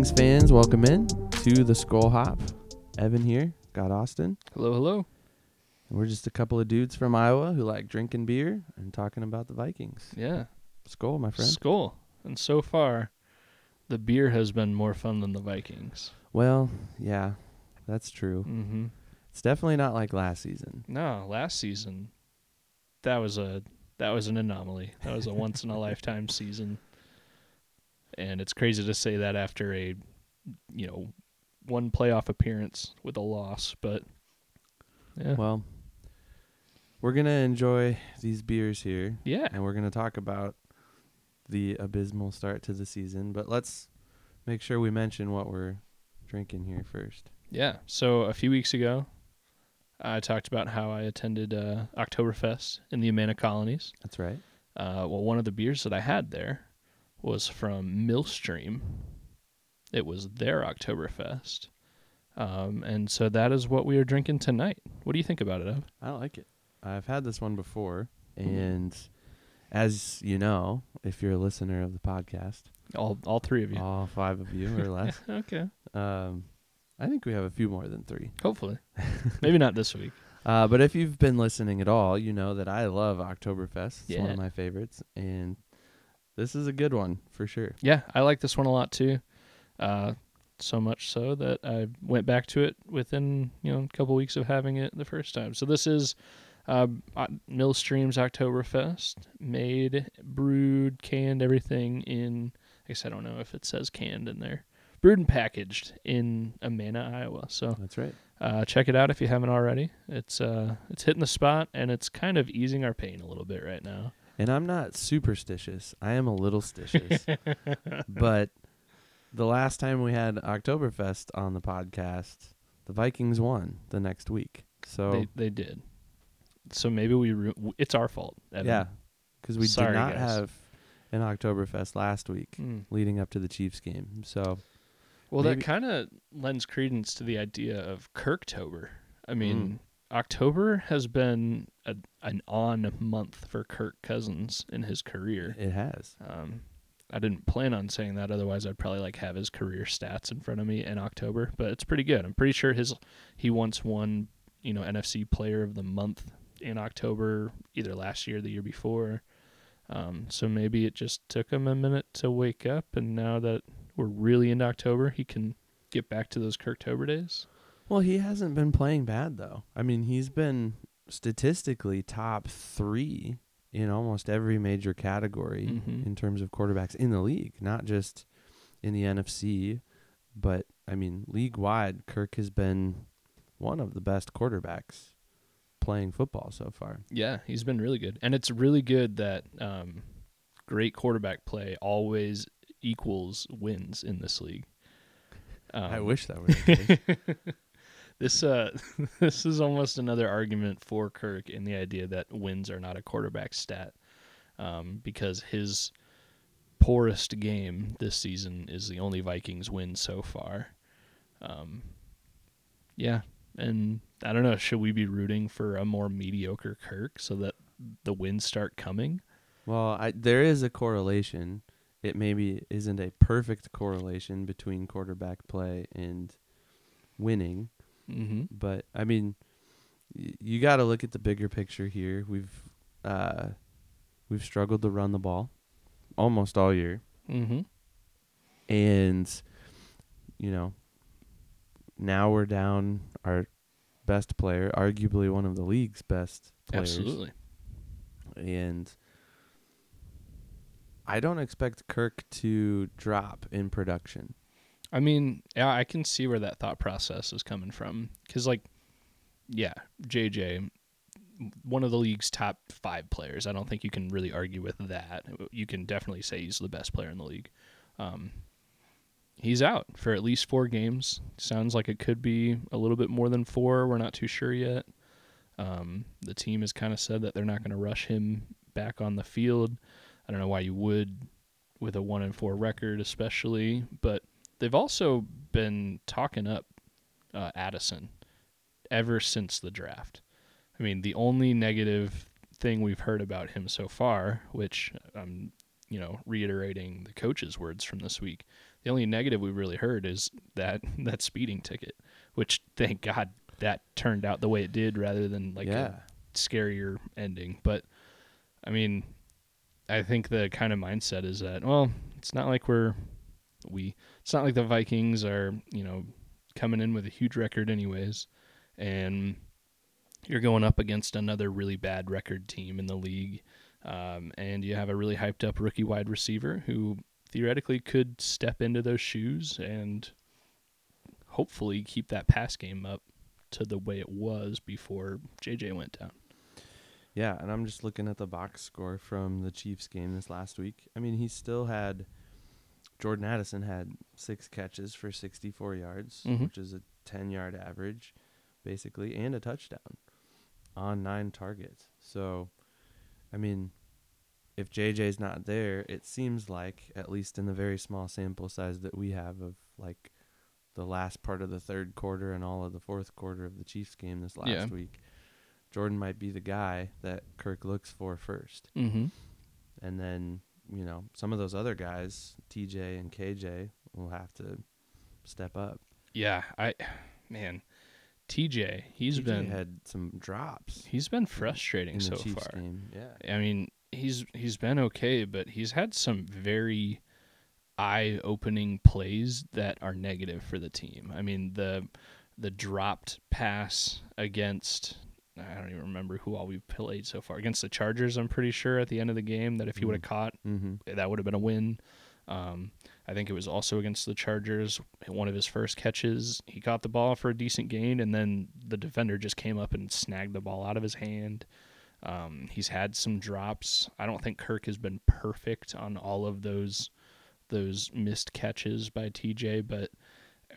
Vikings fans, welcome in to the Skull Hop. Evan here, got Austin. Hello, hello. And we're just a couple of dudes from Iowa who like drinking beer and talking about the Vikings. Yeah. Skull, my friend. Skull. And so far, the beer has been more fun than the Vikings. Well, yeah, that's true. Mm-hmm. It's definitely not like last season. No, last season, that was a that was an anomaly. That was a once in a lifetime season. And it's crazy to say that after a, you know, one playoff appearance with a loss, but yeah, Well, we're going to enjoy these beers here yeah, and we're going to talk about the abysmal start to the season, but let's make sure we mention what we're drinking here first. yeah. So a few weeks ago, I talked about how I attended uh, Oktoberfest in the Amana colonies. That's right. Uh, well, one of the beers that I had there was from Millstream. It was their Oktoberfest. Um, and so that is what we are drinking tonight. What do you think about it, Ev? I like it. I've had this one before, and as you know, if you're a listener of the podcast, All all three of you. all five of you or less, okay. um, I think we have a few more than three. Hopefully. Maybe not this week. Uh, but if you've been listening at all, you know that I love Oktoberfest. It's one of my favorites, and this is a good one for sure. Yeah, I like this one a lot too. Uh, so much so that I went back to it within you know a couple weeks of having it the first time. So this is uh, uh, Millstream's Oktoberfest, made, brewed, canned, everything in. I guess I don't know if it says canned in there. Brewed and packaged in Amana, Iowa. So That's right. uh, check it out if you haven't already. It's uh, it's hitting the spot and it's kind of easing our pain a little bit right now. And I'm not superstitious. I am a little stitious. but the last time we had Oktoberfest on the podcast, the Vikings won the next week. So They they did. So maybe we w- it's our fault. Evan. yeah, because we Sorry, did not guys. have an Oktoberfest last week Mm. leading up to the Chiefs game. So Well, that kind of lends credence to the idea of Kirktober. I mean, Mm. October has been a, an on month for Kirk Cousins in his career. it has. Um, I didn't plan on saying that, otherwise I'd probably like have his career stats in front of me in October. But it's pretty good. I'm pretty sure his he once won, you know, NFC Player of the Month in October, either last year or the year before. Um, so maybe it just took him a minute to wake up, and now that we're really into October, he can get back to those Kirktober days. Well, he hasn't been playing bad though. I mean, he's been statistically top three in almost every major category Mhm. in terms of quarterbacks in the league, not just in the NFC, but I mean, league wide, Kirk has been one of the best quarterbacks playing football so far. Yeah, he's been really good, and it's really good that um, great quarterback play always equals wins in this league. Um, I wish that were the case. this uh this is almost another argument for Kirk in the idea that wins are not a quarterback stat. Um, because his poorest game this season is the only Vikings win so far. Um yeah, and I don't know, should we be rooting for a more mediocre Kirk so that the wins start coming? well, I, there is a correlation. It maybe isn't a perfect correlation between quarterback play and winning, Mhm. but I mean, y- you got to look at the bigger picture here. We've uh, we've struggled to run the ball almost all year, Mhm. and you know, now we're down our best player, arguably one of the league's best players, Absolutely. and I don't expect Kirk to drop in production. I mean, yeah, I can see where that thought process is coming from. Because, like, yeah, JJ, one of the league's top five players. I don't think you can really argue with that. You can definitely say he's the best player in the league. Um, he's out for at least four games. Sounds like it could be a little bit more than four. We're not too sure yet. Um, the team has kind of said that they're not going to rush him back on the field. I don't know why you would with a one and four record, especially, but they've also been talking up uh, Addison ever since the draft. I mean, the only negative thing we've heard about him so far, which I'm, you know, reiterating the coach's words from this week, The only negative we've really heard is that that speeding ticket, which thank God that turned out the way it did rather than like yeah. a scarier ending. But I mean, I think the kind of mindset is that well, it's not like we're we it's not like the Vikings are, you know, coming in with a huge record anyways and you're going up against another really bad record team in the league. Um, and you have a really hyped up rookie wide receiver who theoretically could step into those shoes and hopefully keep that pass game up to the way it was before JJ went down. Yeah, and I'm just looking at the box score from the Chiefs game this last week. I mean, he still had Jordan Addison had six catches for 64 yards, Mhm. which is a 10 yard average, basically, and a touchdown on nine targets. So, I mean, if JJ's not there, it seems like, at least in the very small sample size that we have of like the last part of the third quarter and all of the fourth quarter of the Chiefs game this last Yeah. week, Jordan might be the guy that Kirk looks for first. Mm-hmm. And then, you know, some of those other guys, TJ and KJ, will have to step up. Yeah, I man, TJ, he's TJ been had some drops he's been frustrating in so Chiefs far. game. Yeah. I mean, he's he's been okay, but he's had some very eye-opening plays that are negative for the team. I mean, the the dropped pass against I don't even remember who all we've played so far against the Chargers. I'm pretty sure at the end of the game that if he would have Mhm. caught, Mm-hmm. that would have been a win. Um, I think it was also against the Chargers. One of his first catches, he caught the ball for a decent gain, and then the defender just came up and snagged the ball out of his hand. Um, he's had some drops. I don't think Kirk has been perfect on all of those those missed catches by TJ, but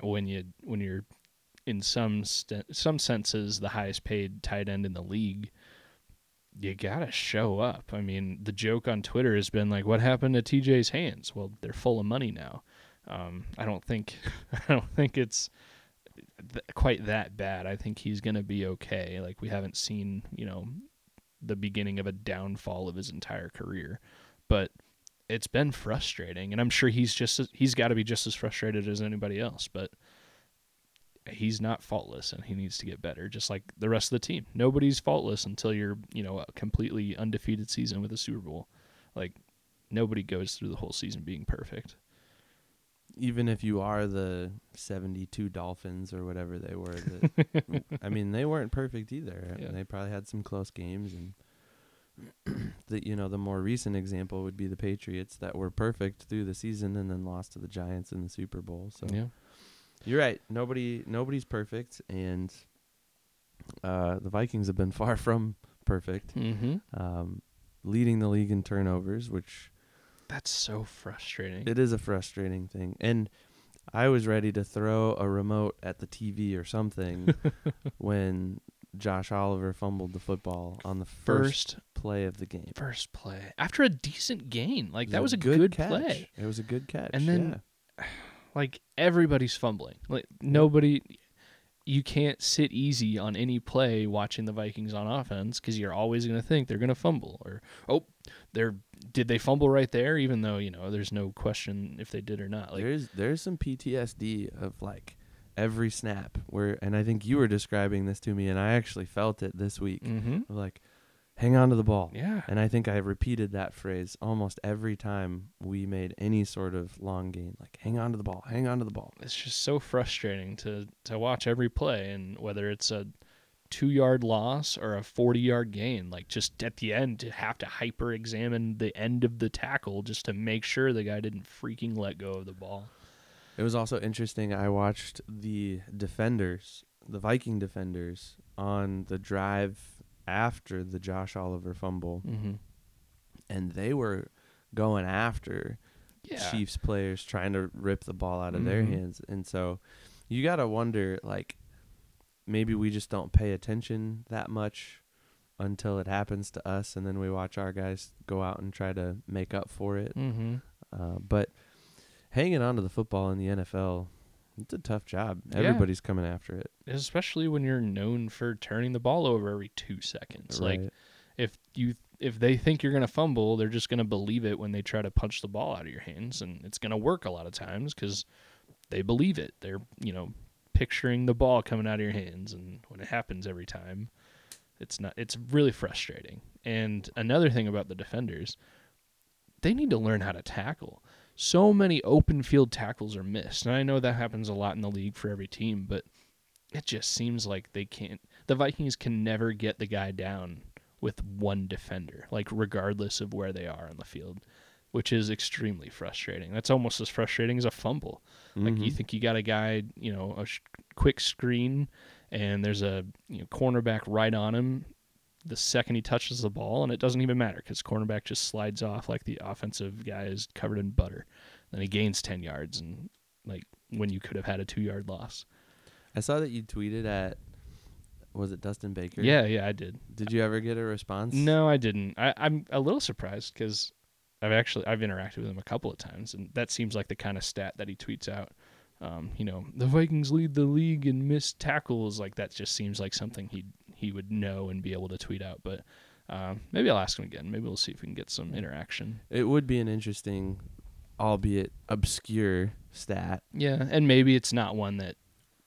when you when you're in some st- some senses the highest paid tight end in the league, you gotta show up. I mean, the joke on Twitter has been like, "What happened to TJ's hands?" Well, they're full of money now. Um, I don't think I don't think it's th- quite that bad. I think he's gonna be okay. Like we haven't seen, you know, the beginning of a downfall of his entire career, but it's been frustrating, and I'm sure he's just he's got to be just as frustrated as anybody else. But he's not faultless, and he needs to get better, just like the rest of the team. Nobody's faultless until you're you know a completely undefeated season with a Super Bowl. Like nobody goes through the whole season being perfect. Even if you are the 72 Dolphins or whatever they were, that, I mean, they weren't perfect either. Yeah. They probably had some close games. And the you know the more recent example would be the Patriots that were perfect through the season and then lost to the Giants in the Super Bowl. So Yeah. You're right. Nobody nobody's perfect and uh, the Vikings have been far from perfect. Mm-hmm. Um, leading the league in turnovers, which That's so frustrating. it is a frustrating thing. And I was ready to throw a remote at the TV or something when Josh Oliver fumbled the football on the first, first play of the game. first play after a decent gain. Like that was a good, catch. play. It was a good catch. And then yeah. Like everybody's fumbling. Like nobody you can't sit easy on any play watching the Vikings on offense cuz you're always going to think they're going to fumble or oh, they're did they fumble right there even though, you know, there's no question if they did or not. Like there's there's some PTSD of like every snap where and I think you were describing this to me and I actually felt it this week. Mhm. Like hang on to the ball. Yeah. And I think I repeated that phrase almost every time we made any sort of long gain. Like hang on to the ball, hang on to the ball. it's just so frustrating to to watch every play and whether it's a two yard loss or a 40 yard gain like just at the end to have to hyper examine the end of the tackle just to make sure the guy didn't freaking let go of the ball It was also interesting. I watched the defenders, the Viking defenders, on the drive after the Josh Oliver fumble, mm-hmm. and they were going after yeah Chiefs players trying to rip the ball out of their Mhm. hands. And so you got to wonder like maybe we just don't pay attention that much until it happens to us and then we watch our guys go out and try to make up for it. mm-hmm. Uh, but hanging on to the football in the NFL, it's a tough job. Yeah. Everybody's coming after it. especially when you're known for turning the ball over every two seconds like if you if they think you're going to fumble, they're just going to believe it when they try to punch the ball out of your hands and it's going to work a lot of times cuz they believe it. They're, you know, picturing the ball coming out of your hands and when it happens every time, it's not it's really frustrating. And another thing about the defenders, they need to learn how to tackle. So many open field tackles are missed. And I know that happens a lot in the league for every team, but it just seems like they can't the Vikings can never get the guy down with one defender, like regardless of where they are on the field, which is extremely frustrating. That's almost as frustrating as a fumble. Like you Mhm. think you got a guy, you know, a sh- quick screen, and there's a you know, cornerback right on him. The second he touches the ball, and it doesn't even matter because cornerback just slides off like the offensive guy is covered in butter. Then he gains ten yards, and like when you could have had a two yard loss. I saw that you tweeted at was it Dustin Baker? Yeah, yeah, I did. Did you ever get a response? No, I didn't. I, I'm a little surprised because I've actually I've interacted with him a couple of times, and that seems like the kind of stat that he tweets out. Um, you know, the Vikings lead the league in missed tackles. Like that just seems like something he he would know and be able to tweet out. But um, maybe I'll ask him again. Maybe we'll see if we can get some interaction. It would be an interesting, albeit obscure stat. Yeah, and maybe it's not one that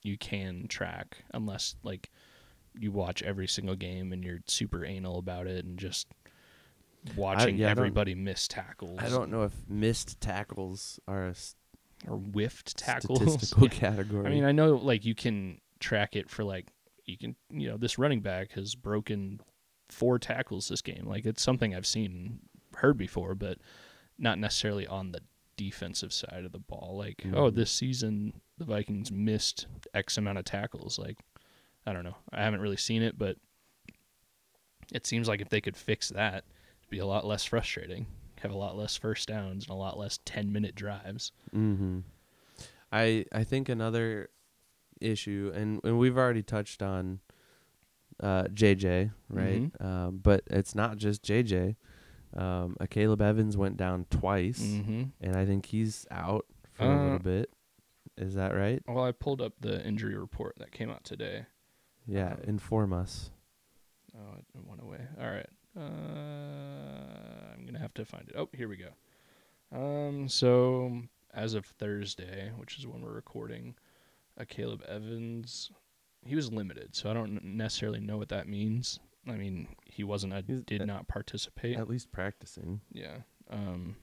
you can track unless like you watch every single game and you're super anal about it and just watching I don't- everybody miss tackles. I don't know if missed tackles are a or whiffed tackles. statistical category. I mean, I know like you can track it for like you can you know this running back has broken four tackles this game. Like it's something I've seen heard before, but not necessarily on the defensive side of the ball. Like oh, Mhm. this season the Vikings missed X amount of tackles. Like I don't know. I haven't really seen it, but it seems like if they could fix that, it'd be a lot less frustrating. Have a lot less first downs and a lot less ten minute drives. Mm-hmm. I I think another issue, and and we've already touched on uh, JJ, right? Mhm. Um, but it's not just JJ. Um, Akayleb Evans went down twice, Mm-hmm. and I think he's out for a Uh, little bit. Is that right? Well, I pulled up the injury report that came out today. Yeah, um, inform us. Oh, it went away. All right. Uh, gonna have to find it. Oh, here we go. Um, so as of Thursday, which is when we're recording, uh, Caleb Evans, he was limited, so I don't necessarily know what that means. I mean, he wasn't. I He's did at- not participate. At least practicing. Yeah. Um,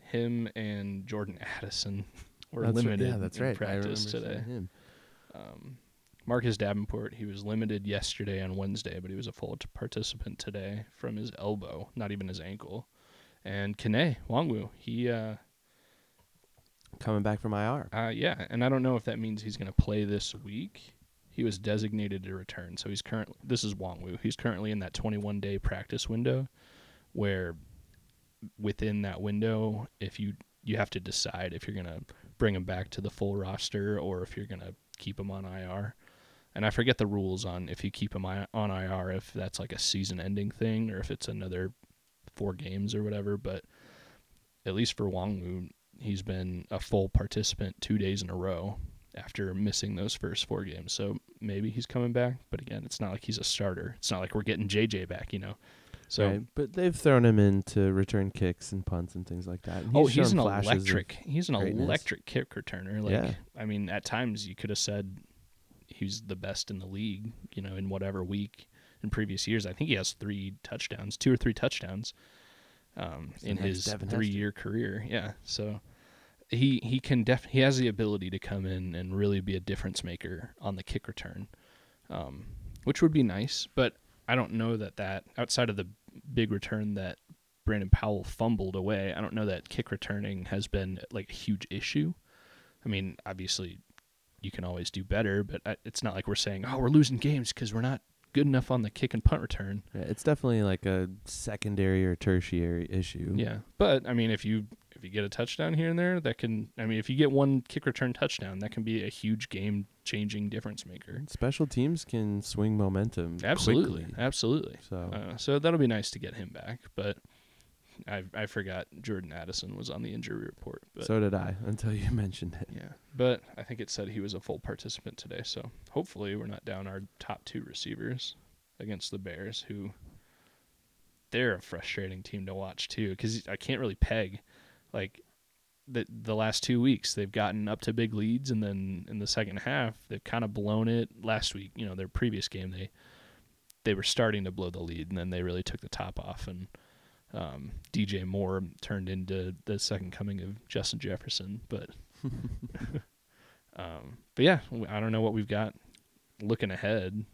him and Jordan Addison were That's right. limited Yeah, that's in right. Practice today. Um, Marcus Davenport, he was limited yesterday on Wednesday, but he was a full participant today from his elbow, not even his ankle. And Kene Nwangwu, he, uh, Coming back from IR. uh, yeah, and I don't know if that means he's going to play this week. He was designated to return, so he's currently. This is Nwangwu. He's currently in that 21 day practice window, where within that window, if you you have to decide if you're going to bring him back to the full roster or if you're going to keep him on IR. And I forget the rules on if you keep him on IR, if that's like a season ending thing or if it's another four games or whatever. But at least for Nwangwu, he's been a full participant two days in a row after missing those first four games. So maybe he's coming back. But again, it's not like he's a starter. It's not like we're getting JJ back, you know. So right? But they've thrown him in to return kicks and punts and things like that. and oh, he's an electric. He's an greatness. electric kick returner. Like Yeah. I mean, at times you could have said he's the best in the league. You know, in whatever week in previous years. I think he has three touchdowns, two or three touchdowns, um, in his three-year career. Yeah, so he he can def he has the ability to come in and really be a difference maker on the kick return, um, which would be nice. But I don't know that that outside of the big return that Brandon Powell fumbled away, I don't know that kick returning has been like a huge issue. I mean, obviously, you can always do better, but I- it's not like we're saying, "Oh, we're losing games because we're not good enough on the kick and punt return." Yeah, it's definitely like a secondary or tertiary issue. Yeah, but I mean, if you if you get a touchdown here and there, that can. I mean, if you get one kick return touchdown, that can be a huge game changing difference maker. Special teams can swing momentum. Absolutely, quickly. absolutely. So Uh, so that'll be nice to get him back, but. I I forgot Jordan Addison was on the injury report, but so did I until you mentioned it. Yeah, but I think it said he was a full participant today, so hopefully we're not down our top two receivers against the Bears, who they're a frustrating team to watch too because I can't really peg like the the last two weeks they've gotten up to big leads and then in the second half they've kind of blown it. Last week, you know, their previous game they they were starting to blow the lead and then they really took the top off and um, DJ Moore turned into the second coming of Justin Jefferson, but um, but yeah, I don't know what we've got looking ahead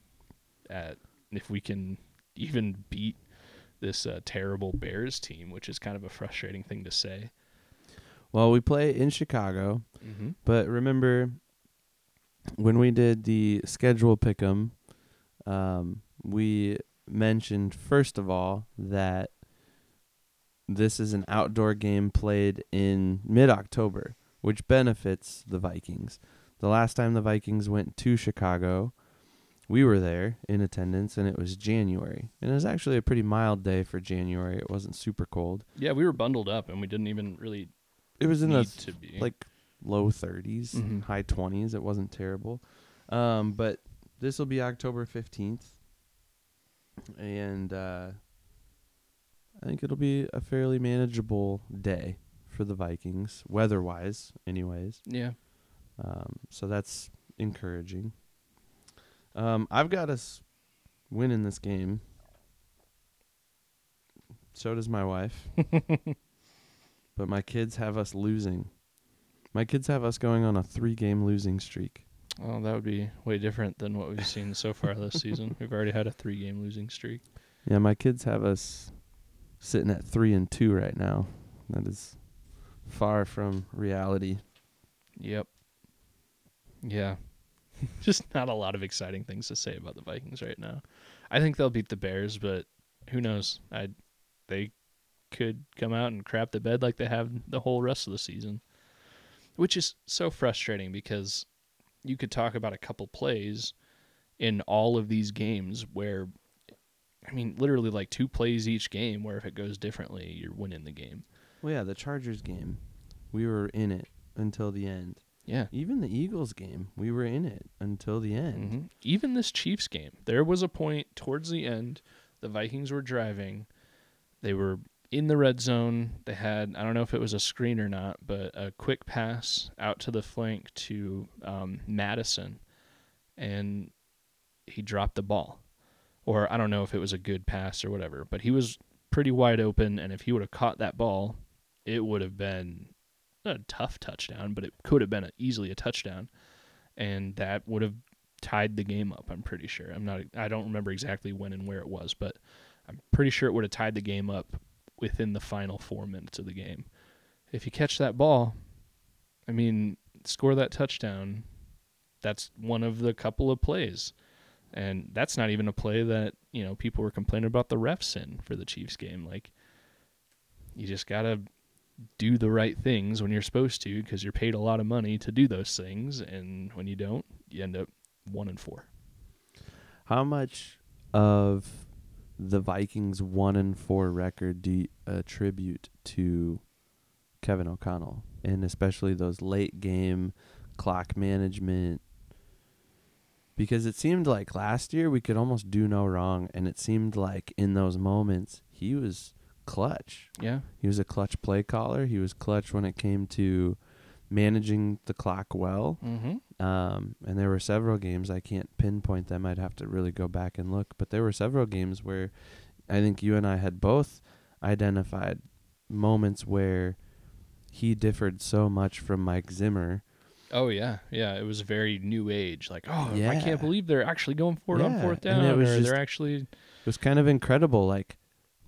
at if we can even beat this uh, terrible Bears team, which is kind of a frustrating thing to say. Well, we play in Chicago, Mm-hmm. but remember when we did the schedule pick'em, um, we mentioned first of all that this is an outdoor game played in mid-October, which benefits the Vikings. The last time the Vikings went to Chicago, we were there in attendance, and it was January, and it was actually a pretty mild day for January. It wasn't super cold. Yeah, we were bundled up and we didn't even really It was in need the to be like low 30s, Mhm. high 20s. It wasn't terrible. Um, but this will be October 15th. And uh, I think it'll be a fairly manageable day for the Vikings, weather wise, anyways. yeah. Um, so that's encouraging. Um, I've got us winning this game. So does my wife. but my kids have us losing. My kids have us going on a three game losing streak. Well, that would be way different than what we've seen so far this season. We've already had a three game losing streak. Yeah, my kids have us sitting at three and two right now. That is far from reality. Yep. Yeah. Just not a lot of exciting things to say about the Vikings right now. I think they'll beat the Bears, but who knows? I they could come out and crap the bed like they have the whole rest of the season. Which is so frustrating because you could talk about a couple plays in all of these games where I mean, literally like two plays each game where if it goes differently, you're winning the game. Well, yeah, the Chargers game, we were in it until the end. Yeah. Even the Eagles game, we were in it until the end. hmm Even this Chiefs game, there was a point towards the end, the Vikings were driving. They were in the red zone. They had, I don't know if it was a screen or not, but a quick pass out to the flank to um, Madison, and he dropped the ball. Or I don't know if it was a good pass or whatever, but he was pretty wide open, and if he would have caught that ball, it would have been a tough touchdown, but it could have been a, easily a touchdown, and that would have tied the game up. I'm pretty sure. I'm not. I don't remember exactly when and where it was, but I'm pretty sure it would have tied the game up within the final four minutes of the game. If you catch that ball, I mean, score that touchdown. That's one of the couple of plays, and that's not even a play that you know people were complaining about the refs in for the Chiefs game. Like, you just gotta do the right things when you're supposed to because you're paid a lot of money to do those things, and when you don't, you end up one and four. How much of the Vikings one and four record do you attribute to Kevin O'Connell, and especially those late game clock management? Because it seemed like last year we could almost do no wrong, and it seemed like in those moments he was clutch. Yeah, He was a clutch play caller. He was clutch when it came to managing the clock well. mm-hmm. Um, and there were several games I can't pinpoint them. I'd have to really go back and look. But there were several games where I think you and I had both identified moments where he differed so much from Mike Zimmer. Oh yeah, yeah. It was very new age. Like, oh, I can't believe they're actually going for it on Yeah, fourth and down, it was just- they're actually. It was kind of incredible. Like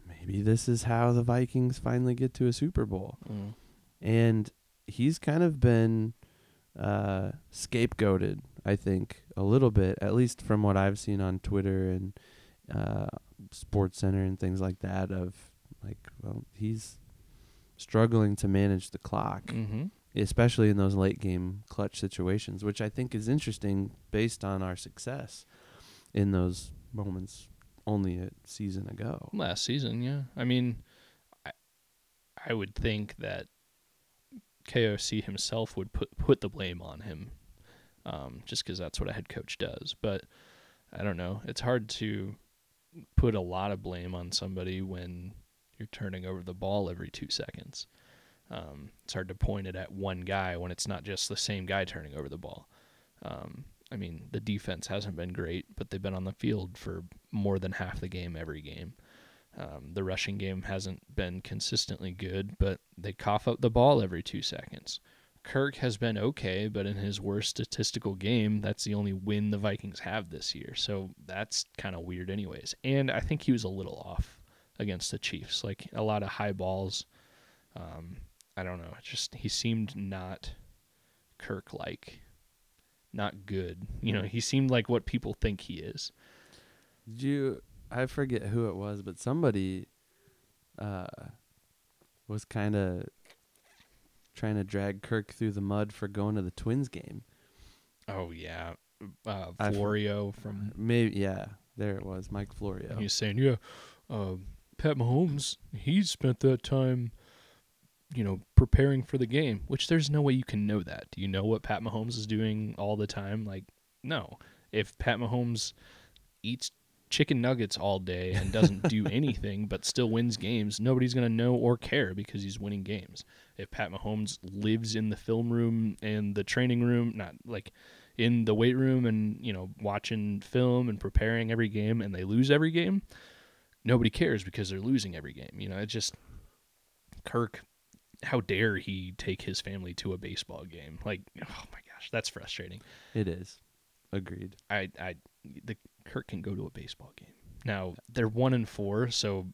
maybe this is how the Vikings finally get to a Super Bowl. Mm. and he's kind of been uh, scapegoated. I think a little bit, at least from what I've seen on Twitter and uh, Sports Center and things like that. Of like, well, he's struggling to manage the clock, Mm-hmm. Especially in those late game clutch situations, which I think is interesting based on our success in those moments only a season ago. Last season, yeah. I mean, I, I would think that KOC himself would put put the blame on him, um, just because that's what a head coach does. But I don't know. It's hard to put a lot of blame on somebody when you're turning over the ball every two seconds. Um, it's hard to point it at one guy when it's not just the same guy turning over the ball. Um, I mean, the defense hasn't been great, but they've been on the field for more than half the game every game. Um, the rushing game hasn't been consistently good, but they cough up the ball every two seconds. Kirk has been okay, but in his worst statistical game, that's the only win the Vikings have this year. So that's kind of weird, anyways. And I think he was a little off against the Chiefs, like a lot of high balls. Um, I don't know. Just he seemed not Kirk like, not good. You know, he seemed like what people think he is. Did you? I forget who it was, but somebody uh, was kind of trying to drag Kirk through the mud for going to the Twins game. Oh yeah, uh, I f- Florio from Maybe yeah, there it was, Mike Florio. He's saying, yeah, uh, Pat Mahomes, He spent that time, you know, preparing for the game, which there's no way you can know that. Do you know what Pat Mahomes is doing all the time? Like, no. If Pat Mahomes eats chicken nuggets all day and doesn't do anything but still wins games, nobody's going to know or care because he's winning games. If Pat Mahomes lives in the film room and the training room, not like in the weight room and, you know, watching film and preparing every game and they lose every game, nobody cares because they're losing every game. You know, it just Kirk how dare he take his family to a baseball game? Like, oh my gosh, that's frustrating. It is. Agreed. I I the Kirk can go to a baseball game. Now, they're 1 and 4, so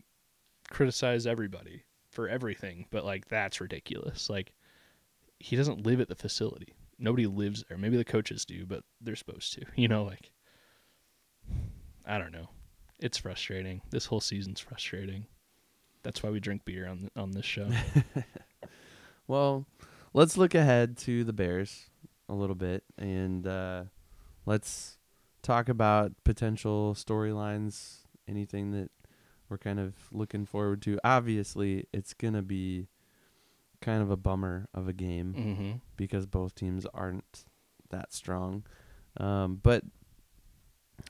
criticize everybody for everything, but like that's ridiculous. Like he doesn't live at the facility. Nobody lives there. Maybe the coaches do, but they're supposed to. You know, like I don't know. It's frustrating. This whole season's frustrating. That's why we drink beer on on this show. Well, let's look ahead to the Bears a little bit and uh, let's talk about potential storylines, anything that we're kind of looking forward to. Obviously, it's going to be kind of a bummer of a game mm-hmm. because both teams aren't that strong. Um, but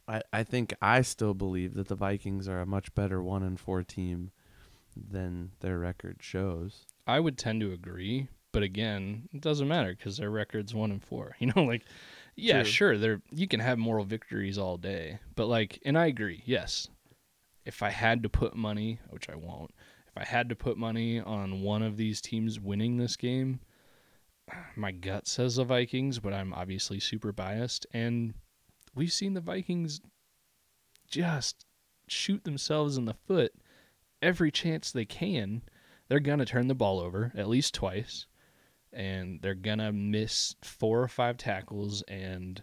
I I think I still believe that the Vikings are a much better one and four team than their record shows. I would tend to agree, but again, it doesn't matter because their record's one and four. You know, like, yeah, True. sure, they're you can have moral victories all day, but like, and I agree. Yes, if I had to put money, which I won't, if I had to put money on one of these teams winning this game, my gut says the Vikings, but I'm obviously super biased, and we've seen the Vikings just shoot themselves in the foot every chance they can they're gonna turn the ball over at least twice, and they're gonna miss four or five tackles, and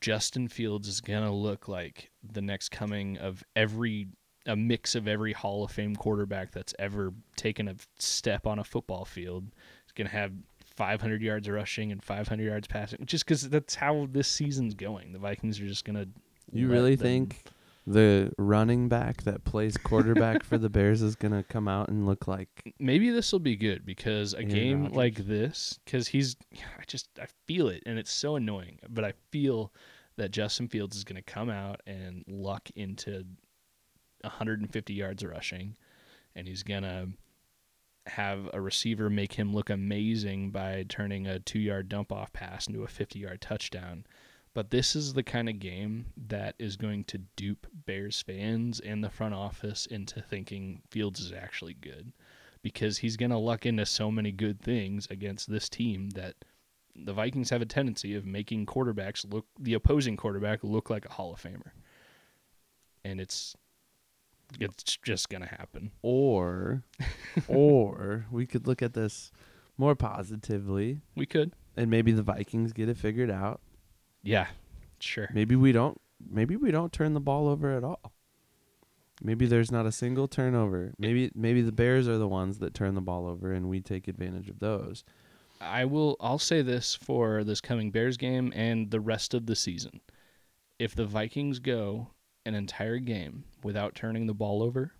Justin Fields is gonna look like the next coming of every a mix of every Hall of Fame quarterback that's ever taken a step on a football field. He's gonna have 500 yards rushing and 500 yards passing, just because that's how this season's going. The Vikings are just gonna. You really them- think the running back that plays quarterback for the Bears is going to come out and look like maybe this will be good because a Aaron game Rodgers. like this because he's i just i feel it and it's so annoying but i feel that justin fields is going to come out and luck into 150 yards rushing and he's going to have a receiver make him look amazing by turning a two yard dump off pass into a 50 yard touchdown but this is the kind of game that is going to dupe bears fans and the front office into thinking fields is actually good because he's going to luck into so many good things against this team that the Vikings have a tendency of making quarterbacks look the opposing quarterback look like a Hall of Famer. And it's it's just going to happen. or or we could look at this more positively We could. and maybe the Vikings get it figured out. Yeah. Sure. Maybe we don't maybe we don't turn the ball over at all. Maybe there's not a single turnover. Maybe maybe the Bears are the ones that turn the ball over and we take advantage of those. I will I'll say this for this coming Bears game and the rest of the season. If the Vikings go an entire game without turning the ball over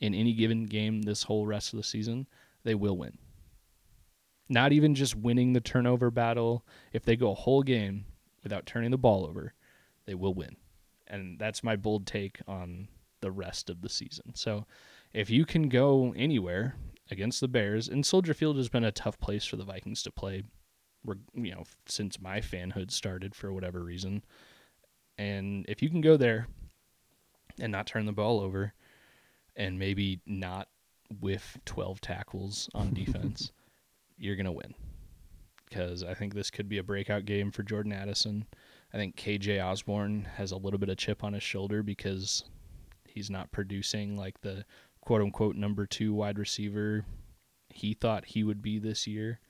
in any given game this whole rest of the season, they will win. Not even just winning the turnover battle, if they go a whole game without turning the ball over, they will win. And that's my bold take on the rest of the season. So if you can go anywhere against the Bears, and Soldier Field has been a tough place for the Vikings to play, you know, since my fanhood started for whatever reason. And if you can go there and not turn the ball over and maybe not whiff 12 tackles on defense, you're going to win. Because I think this could be a breakout game for Jordan Addison. I think KJ Osborn has a little bit of chip on his shoulder because he's not producing like the quote unquote number two wide receiver he thought he would be this year.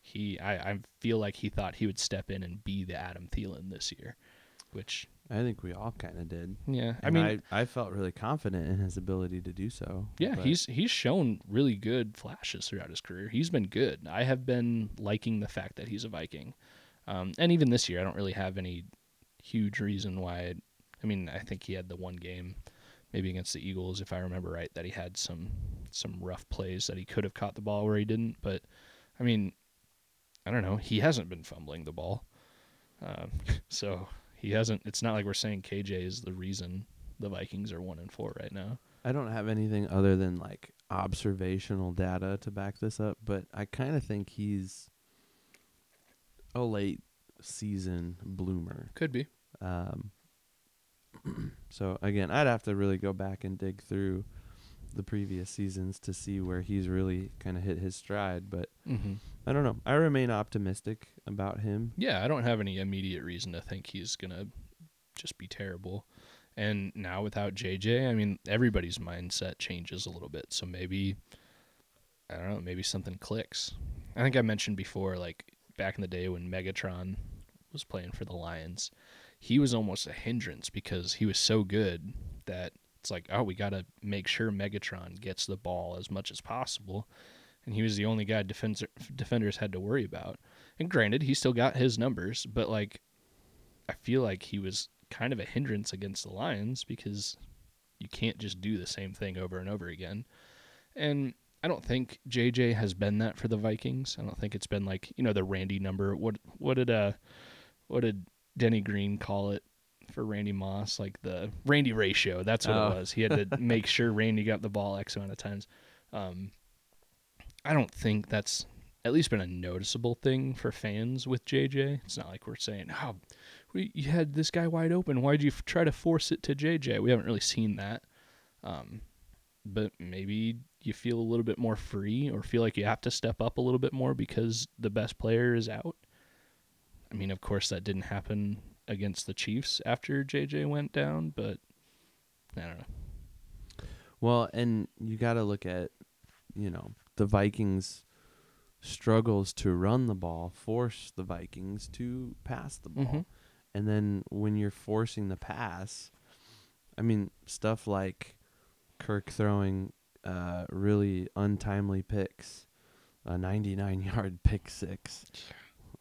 He I, I feel like he thought he would step in and be the Adam Thielen this year, which I think we all kind of did. yeah, I And mean I, I felt really confident in his ability to do so. Yeah, but- he's he's shown really good flashes throughout his career. He's been good. I have been liking the fact that he's a Viking, um, and even this year, I don't really have any huge reason why. I mean, I think he had the one game, maybe against the Eagles, if I remember right, that he had some some rough plays that he could have caught the ball where he didn't. But I mean, I don't know. He hasn't been fumbling the ball, um, so he hasn't. It's not like we're saying KJ is the reason the Vikings are one and four right now. I don't have anything other than like observational data to back this up, but I kind of think he's a late season bloomer. Could be. Um, so again, I'd have to really go back and dig through the previous seasons to see where he's really kind of hit his stride. But Mm-hmm. I don't know. I remain optimistic about him. Yeah, I don't have any immediate reason to think he's gonna just be terrible. And now without JJ, I mean, everybody's mindset changes a little bit. So maybe I don't know, maybe something clicks. I think I mentioned before, like back in the day when Megatron was playing for the Lions, he was almost a hindrance because he was so good that it's like, oh, we got to make sure Megatron gets the ball as much as possible. And he was the only guy defense, defenders had to worry about. And granted, he still got his numbers, but like, I feel like he was kind of a hindrance against the Lions because you can't just do the same thing over and over again. And I don't think JJ has been that for the Vikings. I don't think it's been like you know the Randy number. What what did uh what did Denny Green call it for Randy Moss? Like the Randy ratio. That's what Oh. it was. He had to make sure Randy got the ball X amount of times. Um, I don't think that's at least been a noticeable thing for fans with JJ. It's not like we're saying, "Oh, we, you had this guy wide open. Why'd you f- try to force it to JJ?" We haven't really seen that. Um, but maybe you feel a little bit more free or feel like you have to step up a little bit more because the best player is out. I mean, of course, that didn't happen against the Chiefs after JJ went down, but I don't know. Well, and you got to look at, you know, the Vikings struggles to run the ball, force the Vikings to pass the ball. Mhm. And then when you're forcing the pass, I mean, stuff like Kirk throwing uh, really untimely picks, a 99 yard pick six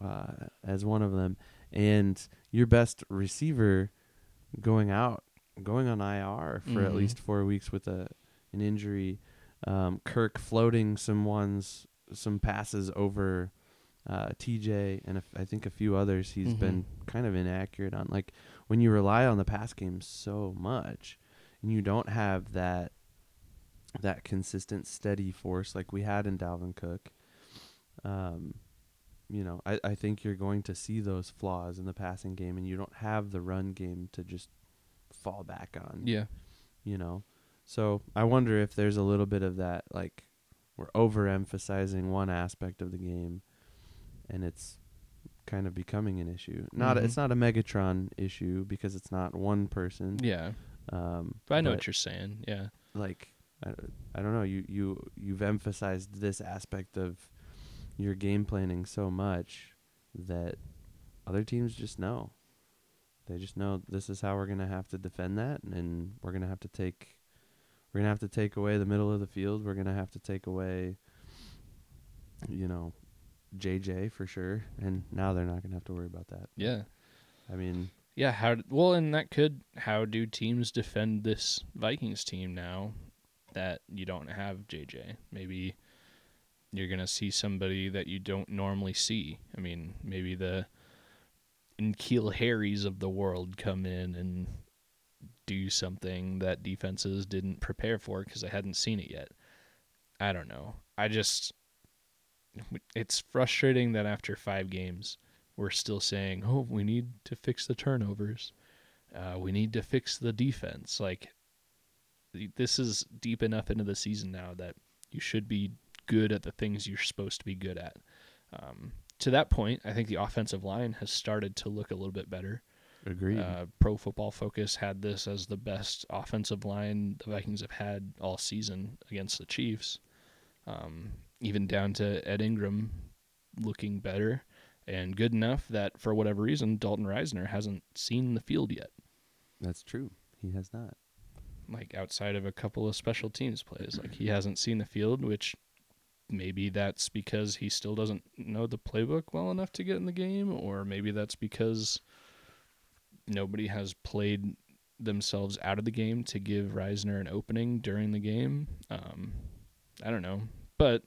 uh, as one of them, and your best receiver going out, going on IR for at Mhm. least four weeks with a an injury. Um, Kirk floating some ones, some passes over uh, TJ and a f- I think a few others. He's Mhm. been kind of inaccurate on. Like when you rely on the pass game so much, and you don't have that that consistent, steady force like we had in Dalvin Cook. Um, you know, I, I think you're going to see those flaws in the passing game, and you don't have the run game to just fall back on Yeah. you know. So I wonder if there's a little bit of that, like we're overemphasizing one aspect of the game, and it's kind of becoming an issue. Not Mhm. it's not a Megatron issue because it's not one person. Yeah. Um, But I know what you're saying. Yeah. like. I, I don't know. You you you've emphasized this aspect of your game planning so much that other teams just know. They just know this is how we're gonna have to defend that, and we're gonna have to take, we're gonna have to take away the middle of the field. We're gonna have to take away, you know, JJ for sure. And now they're not gonna have to worry about that. Yeah. I mean, Yeah, how well, and that could how do teams defend this Vikings team now that you don't have JJ? Maybe you're gonna see somebody that you don't normally see. I mean, maybe the N'Keal Harrys of the world come in and do something that defenses didn't prepare for because they hadn't seen it yet. I don't know. I just it's frustrating that after 5 games we're still saying, "Oh, we need to fix the turnovers. Uh, we need to fix the defense." Like this is deep enough into the season now that you should be good at the things you're supposed to be good at. Um, to that point, I think the offensive line has started to look a little bit better. Agreed. Uh, Pro Football Focus had this as the best offensive line the Vikings have had all season against the Chiefs. Um, even down to Ed Ingram looking better and good enough that for whatever reason Dalton Risner hasn't seen the field yet. That's true. He has not. Like outside of a couple of special teams plays, like he hasn't seen the field, which maybe that's because he still doesn't know the playbook well enough to get in the game, or maybe that's because nobody has played themselves out of the game to give Risner an opening during the game. Um, I don't know, but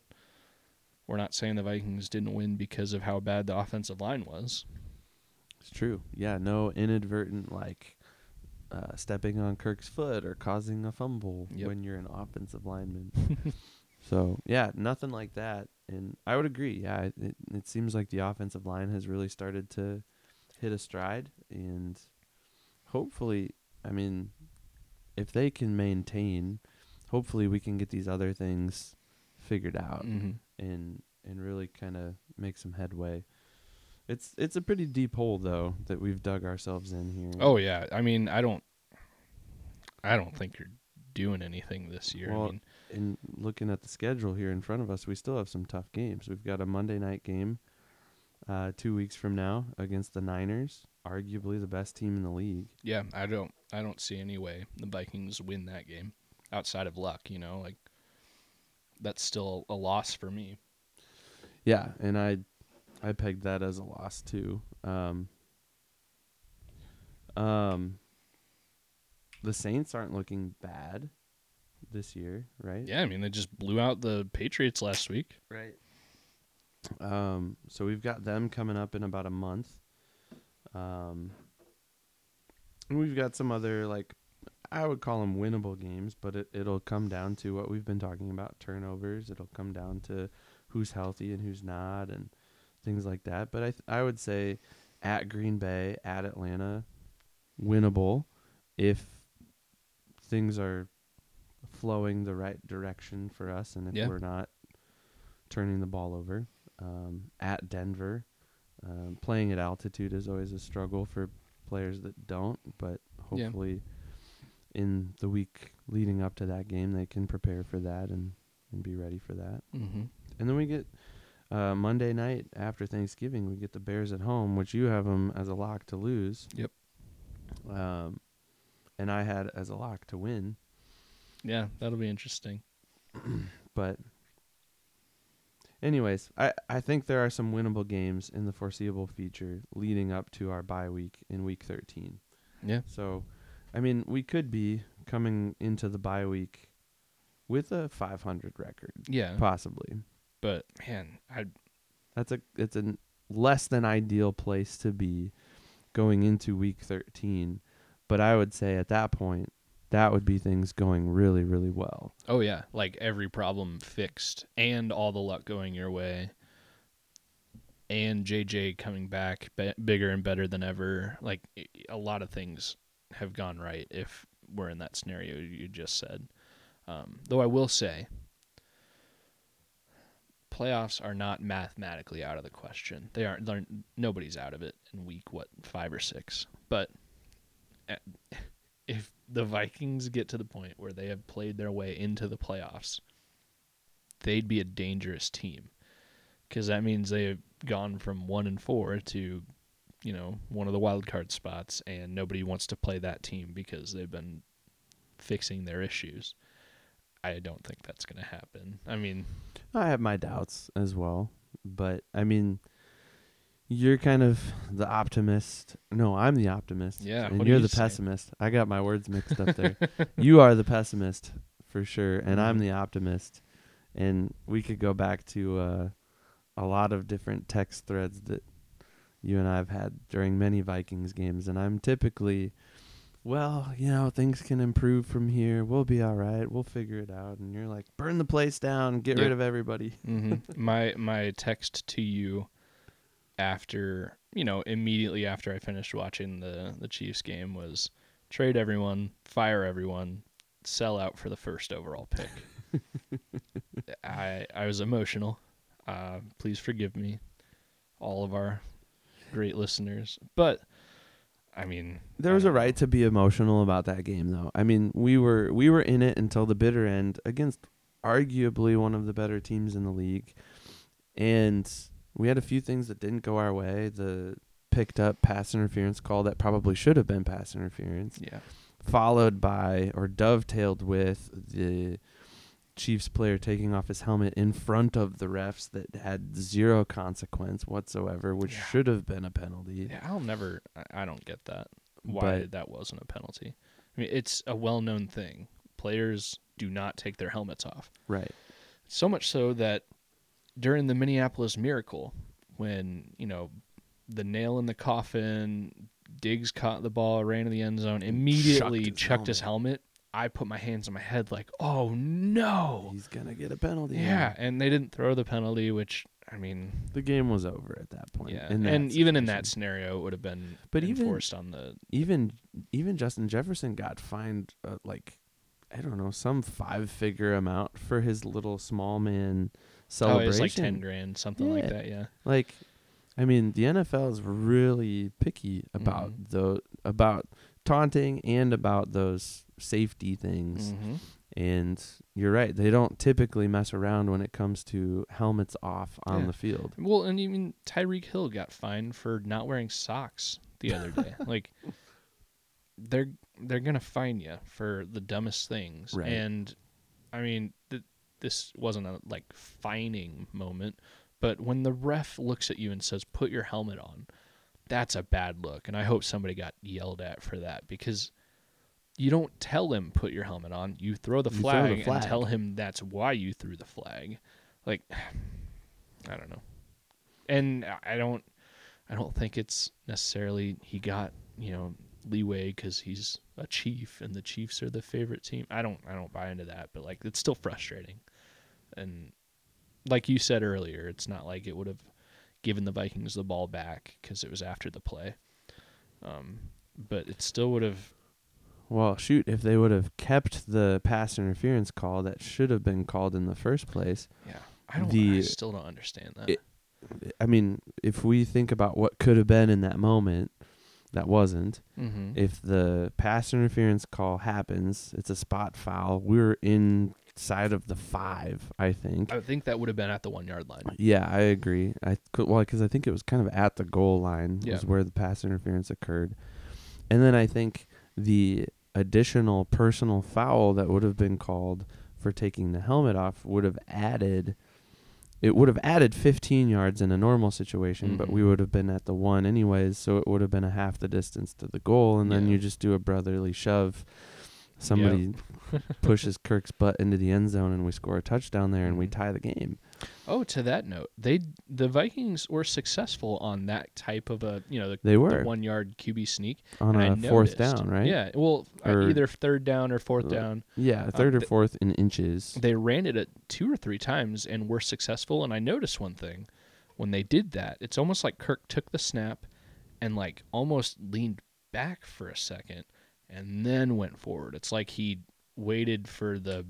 we're not saying the Vikings didn't win because of how bad the offensive line was. It's true. Yeah, no inadvertent like uh, stepping on Kirk's foot or causing a fumble Yep. when you're an offensive lineman. so yeah, nothing like that. And I would agree. Yeah, it, it, it seems like the offensive line has really started to hit a stride, and hopefully, I mean, if they can maintain, hopefully we can get these other things figured out hmm and and really kind of make some headway. It's it's a pretty deep hole though that we've dug ourselves in here. Oh yeah, I mean, I don't, I don't think you're doing anything this year. I Well, mean, and looking at the schedule here in front of us, we still have some tough games. We've got a Monday night game uh, two weeks from now against the Niners, arguably the best team in the league. yeah, I don't, I don't see any way the Vikings win that game outside of luck. You know, like that's still a loss for me. Yeah, and I I pegged that as a loss too. Um, um, the Saints aren't looking bad this year, right? Yeah, I mean, they just blew out the Patriots last week. Right. Um, so we've got them coming up in about a month. Um, and we've got some other like I would call them winnable games, but it it'll come down to what we've been talking about turnovers. It'll come down to who's healthy and who's not, and things like that. But I th- I would say at Green Bay, at Atlanta, winnable if things are flowing the right direction for us, and if Yeah. we're not turning the ball over. Um, at Denver, um, playing at altitude is always a struggle for players that don't, but Yeah. hopefully in the week leading up to that game they can prepare for that and, and be ready for that. Mm-hmm. And then we get uh, Monday night after Thanksgiving, we get the Bears at home, which you have them as a lock to lose. Yep. Um, and I had as a lock to win, Yeah, that'll be interesting. but anyways, I I think there are some winnable games in the foreseeable future leading up to our bye week in week 13. Yeah. So, I mean, we could be coming into the bye week with a 500 record, Yeah, possibly. but man, I That's a it's a less than ideal place to be going into week 13, but I would say at that point that would be things going really really well. oh yeah, like every problem fixed and all the luck going your way. And JJ coming back be- bigger and better than ever. Like a lot of things have gone right if we're in that scenario you just said. Um, though I will say, playoffs are not mathematically out of the question. They aren't. Nobody's out of it in week what five or six. But uh, if the Vikings get to the point where they have played their way into the playoffs, they'd be a dangerous team because that means they've gone from one and four to, you know, one of the wild card spots, and nobody wants to play that team because they've been fixing their issues. I don't think that's going to happen. I mean, I have my doubts as well, but I mean you're kind of the optimist. No, I'm the optimist. Yeah, and what you're you the say? pessimist. I got my words mixed up there. you are the pessimist for sure, and I'm Mhm. the optimist. And we could go back to uh, a lot of different text threads that you and I have had during many Vikings games, and I'm typically well, you know, things can improve from here. We'll be all right. We'll figure it out. And you're like, burn the place down, get Yep. rid of everybody. hmm my my text to you after you know immediately after I finished watching the the Chiefs game was trade everyone, fire everyone, sell out for the first overall pick. I I was emotional. Uh, please forgive me, all of our great listeners. But I mean, There was a right to be emotional about that game, though. I mean, we were we were in it until the bitter end against arguably one of the better teams in the league, and we had a few things that didn't go our way. The picked up pass interference call that probably should have been pass interference, Yeah. followed by or dovetailed with the Chiefs player taking off his helmet in front of the refs that had zero consequence whatsoever, which Yeah. should have been a penalty. Yeah, I'll never. I- I don't get that. Why But- that wasn't a penalty? I mean, it's a well-known thing. Players do not take their helmets off. Right. So much so that during the Minneapolis Miracle, when you know the nail in the coffin, Diggs caught the ball, ran to the end zone, immediately his chucked his helmet. I put my hands on my head like, "Oh no!" He's gonna get a penalty. Yeah, and they didn't throw the penalty, which I mean, the game was over at that point. yeah, and even in that scenario, it would have been But even- enforced on the even even Justin Jefferson got fined uh, like I don't know some five figure amount for his little small man oh, celebration. it was like ten grand, something like that. Yeah, Like, I mean, the NFL is really picky about Mhm. the about taunting and about those safety things. mm-hmm. And you're right; they don't typically mess around when it comes to helmets off on Yeah. the field. Well, and even Tyreek Hill got fined for not wearing socks the other day. like they're they're gonna fine you for the dumbest things. Right. And I mean, th- this wasn't a like fining moment, but when the ref looks at you and says, "Put your helmet on," that's a bad look. And I hope somebody got yelled at for that because. You don't tell him put your helmet on. You throw the, You throw flag, the flag. and tell him that's why you threw the flag. Like, I don't know. And I don't, I don't think it's necessarily he got you know leeway because he's a chief and the Chiefs are the favorite team. I don't, I don't buy into that. But like, it's still frustrating. And like you said earlier, it's not like it would have given the Vikings the ball back because it was after the play. Um, but it still would have. Well, shoot, if they would have kept the pass interference call that should have been called in the first place. Yeah, I don't. I still don't understand that. It- I mean, if we think about what could have been in that moment, that wasn't. mm-hmm. If the pass interference call happens, it's a spot foul. We're inside of the five, I think. I think that would have been at the one yard line. Yeah, I agree. I could, well, because I think it was kind of at the goal line Yeah. was where the pass interference occurred, and then I think the additional personal foul that would have been called for taking the helmet off would have added. It would have added 15 yards in a normal situation, but Mhm. we would have been at the one anyways, so it would have been a half the distance to the goal, and then Yeah. you just do a brotherly shove. Somebody pushes Kirk's butt into the end zone, and we score a touchdown there, and we Mhm. tie the game. Oh, to that note, they the Vikings were successful on that type of a you know the, They were one yard QB sneak on a fourth down, right? Yeah, well, uh, Or- either third down or fourth Uh, down. Yeah, third or th- fourth in inches. They ran it at two or three times and were successful. And I noticed one thing when they did that, it's almost like Kirk took the snap and like almost leaned back for a second and then went forward. It's like he waited for the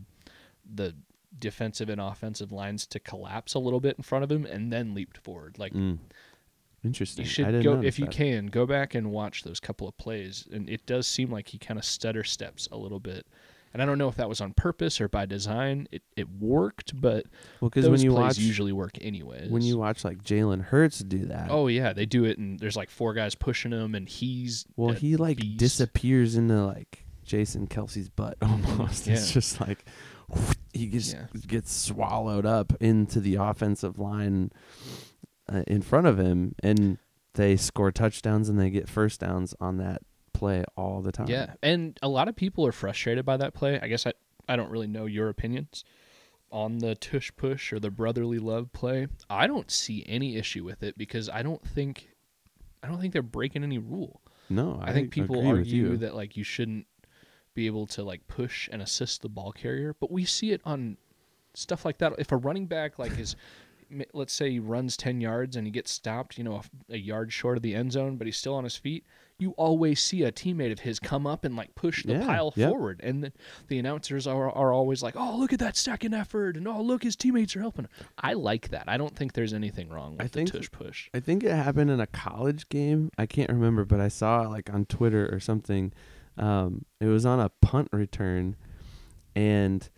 the defensive and offensive lines to collapse a little bit in front of him and then leaped forward. Like Mm. Interesting. you I should go if you that. can go back and watch those couple of plays and it does seem like he kind of stutter steps a little bit and i don't know if that was on purpose or by design it, it worked but Well, because when you plays watch usually work anyways when you watch like Jalen Hurts do that, oh yeah they do it and there's like four guys pushing him and he's well, he like beast. disappears into like Jason Kelce's butt almost. It's just like he just Yeah. gets swallowed up into the offensive line uh, in front of him, and they score touchdowns and they get first downs on that play all the time. yeah and a lot of people are frustrated by that play i guess i, I don't really know your opinions on the tush push or the brotherly love play i don't see any issue with it because i don't think i don't think they're breaking any rule No, I, think people argue that like you shouldn't be able to like push and assist the ball carrier, but we see it on stuff like that. If a running back like is, let's say he runs ten yards and he gets stopped, you know, a, a yard short of the end zone, but he's still on his feet. You always see a teammate of his come up and like push the Yeah, pile yep. forward, and the, the announcers are are always like, "Oh, look at that second effort," and "Oh, look, his teammates are helping." I like that. I don't think there's anything wrong with I the think- tush push. I think it happened in a college game. I can't remember, but I saw it like on Twitter or something. Um, it was on a punt return, and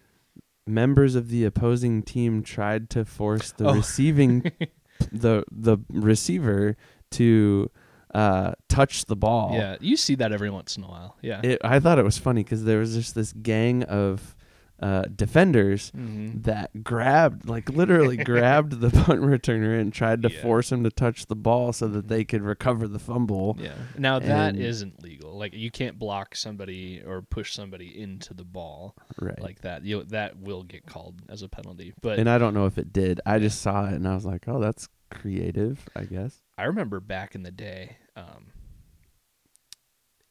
members of the opposing team tried to force the Oh. receiving the the receiver to uh, touch the ball. Yeah, you see that every once in a while. Yeah. It, I thought it was funny because there was just this gang of uh, defenders Mhm. that grabbed, like literally grabbed the punt returner and tried to Yeah. force him to touch the ball so that they could recover the fumble. Yeah. Now that not legal. Like you can't block somebody or push somebody into the ball Right. like that. You that will get called as a penalty. But and I don't know if it did. I just saw it and I was like, oh, that's creative, I guess. I remember back in the day, um,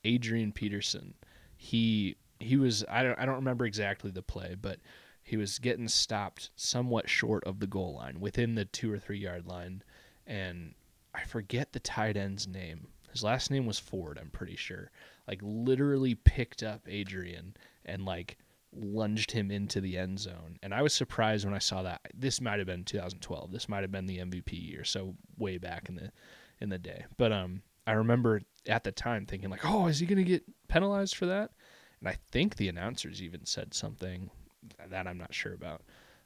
Adrian Peterson, he he was I don't I don't remember exactly the play, but he was getting stopped somewhat short of the goal line, within the two or three yard line, and I forget the tight end's name. His last name was Ford, I'm pretty sure. Like literally picked up Adrian and like lunged him into the end zone. And I was surprised when I saw that. This might have been 2012. This might have been the MVP year, so way back in the in the day. But um I remember at the time thinking like, "Oh, is he going to get penalized for that?" And I think the announcers even said something that I'm not sure about.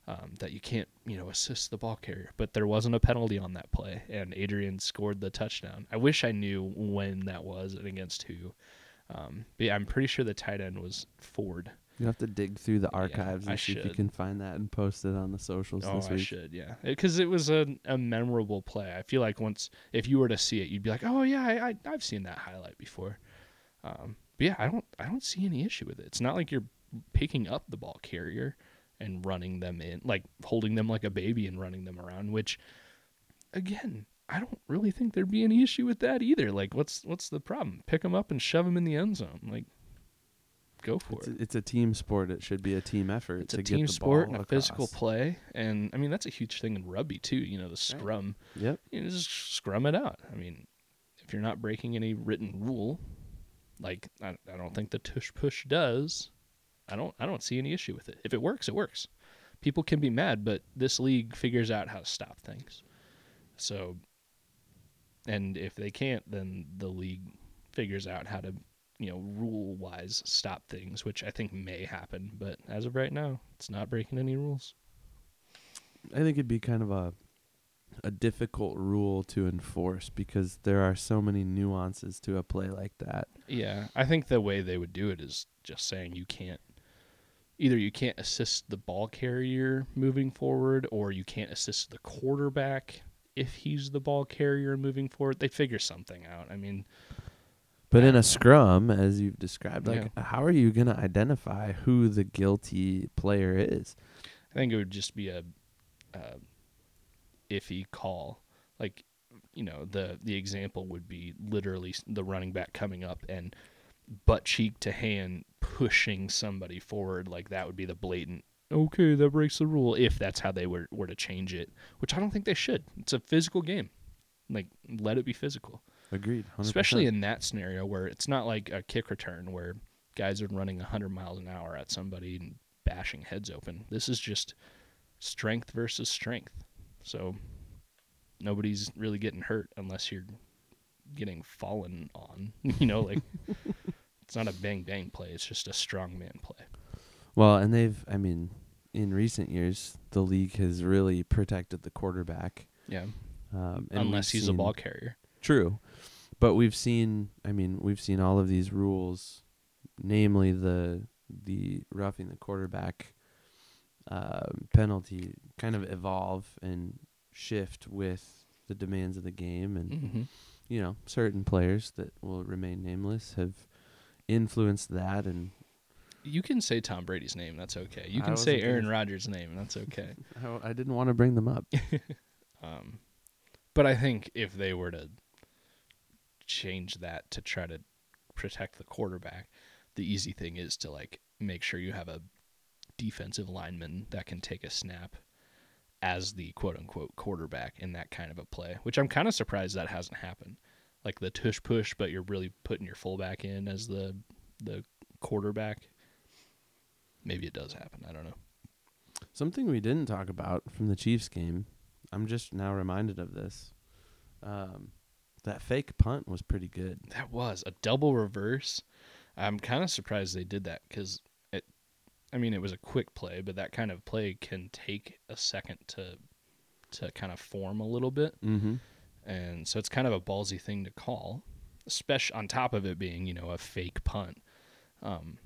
Um, that you can't, you know, assist the ball carrier, but there wasn't a penalty on that play, and Adrian scored the touchdown. I wish I knew when that was and against who. Um, but yeah, I'm pretty sure the tight end was Ford. You have to dig through the Yeah, archives I and see if you can find that and post it on the socials Oh, this I should, yeah, because it was a, a memorable play. I feel like once if you were to see it, you'd be like, oh yeah, I, I I've seen that highlight before. Um, but yeah, I don't I don't see any issue with it. It's not like you're picking up the ball carrier and running them in, like holding them like a baby and running them around. Which, again, I don't really think there'd be any issue with that either. Like, what's what's the problem? Pick them up and shove them in the end zone. Like, go for It's it. a, it's a team sport. It should be a team effort. It's a get team the sport and a physical play, and I mean that's a huge thing in rugby too. You know, the scrum. Yep. You know, just scrum it out. I mean, if you're not breaking any written rule, like I, I don't think the tush push does. I don't I don't see any issue with it. If it works, it works. People can be mad, but this league figures out how to stop things. So, and if they can't, then the league figures out how to, you know, rule wise stop things, which I think may happen. But as of right now, it's not breaking any rules. I think it'd be kind of a a difficult rule to enforce because there are so many nuances to a play like that. Yeah, I think the way they would do it is just saying you can't either you can't assist the ball carrier moving forward or you can't assist the quarterback if he's the ball carrier moving forward. They figure something out. I mean, But in a scrum, as you've described, like how are you going to identify who the guilty player is? I think it would just be a, uh iffy call. Like, you know, the the example would be literally the running back coming up and butt cheek to hand pushing somebody forward. Like that would be the blatant. Okay, that breaks the rule. If that's how they were were to change it, which I don't think they should. It's a physical game. Like, let it be physical Agreed. 100%. especially in that scenario where it's not like a kick return where guys are running 100 miles an hour at somebody and bashing heads open. This is just strength versus strength. So nobody's really getting hurt unless you're getting fallen on. You know, like it's not a bang bang play, it's just a strong man play. Well, and they've I mean, in recent years, the league has really protected the quarterback. Yeah. Um, Unless he's a ball carrier. True. But we've seen I mean, we've seen all of these rules, namely the the roughing the quarterback um, penalty kind of evolve and shift with the demands of the game and hmm you know, certain players that will remain nameless have influenced that and You can say Tom Brady's name, that's okay. You can say Aaron Rodgers' name, and that's okay. I, I didn't want to bring them up. Um, but I think if they were to change that to try to protect the quarterback. The easy thing is to like make sure you have a defensive lineman that can take a snap as the quote unquote quarterback in that kind of a play, which I'm kind of surprised that hasn't happened. Like the tush push, but you're really putting your fullback in as the the quarterback. Maybe it does happen. I don't know. Something we didn't talk about from the Chiefs game. I'm just now reminded of this. Um, that fake punt was pretty good. That was a double reverse. I'm kind of surprised they did that because. I mean, it was a quick play, but that kind of play can take a second to to kind of form a little bit, Mm-hmm. and so it's kind of a ballsy thing to call, especially on top of it being you know a fake punt, um,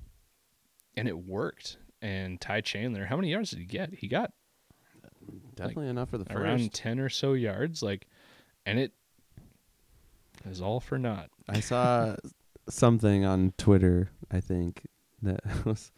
and it worked. And Ty Chandler, how many yards did he get? He got Definitely enough for the first. around ten or so yards, like, and it is all for naught. I saw something on Twitter. I think that was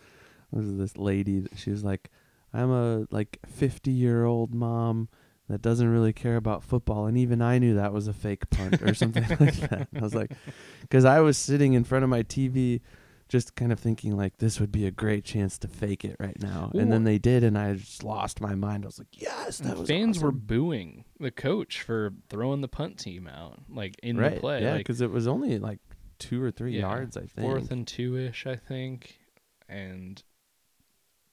was this lady. that- She was like, "I'm a like 50 year old mom that doesn't really care about football, and even I knew that was a fake punt or something like that." I was like, because I was sitting in front of my TV. Just kind of thinking like this would be a great chance to fake it right now, and then they did, and I just lost my mind. I was like, "Yes, that was fans were booing the coach for throwing the punt team out, like in right, the play, yeah, like because it was only like two or three Yeah, yards, I think. fourth and two ish, I think, and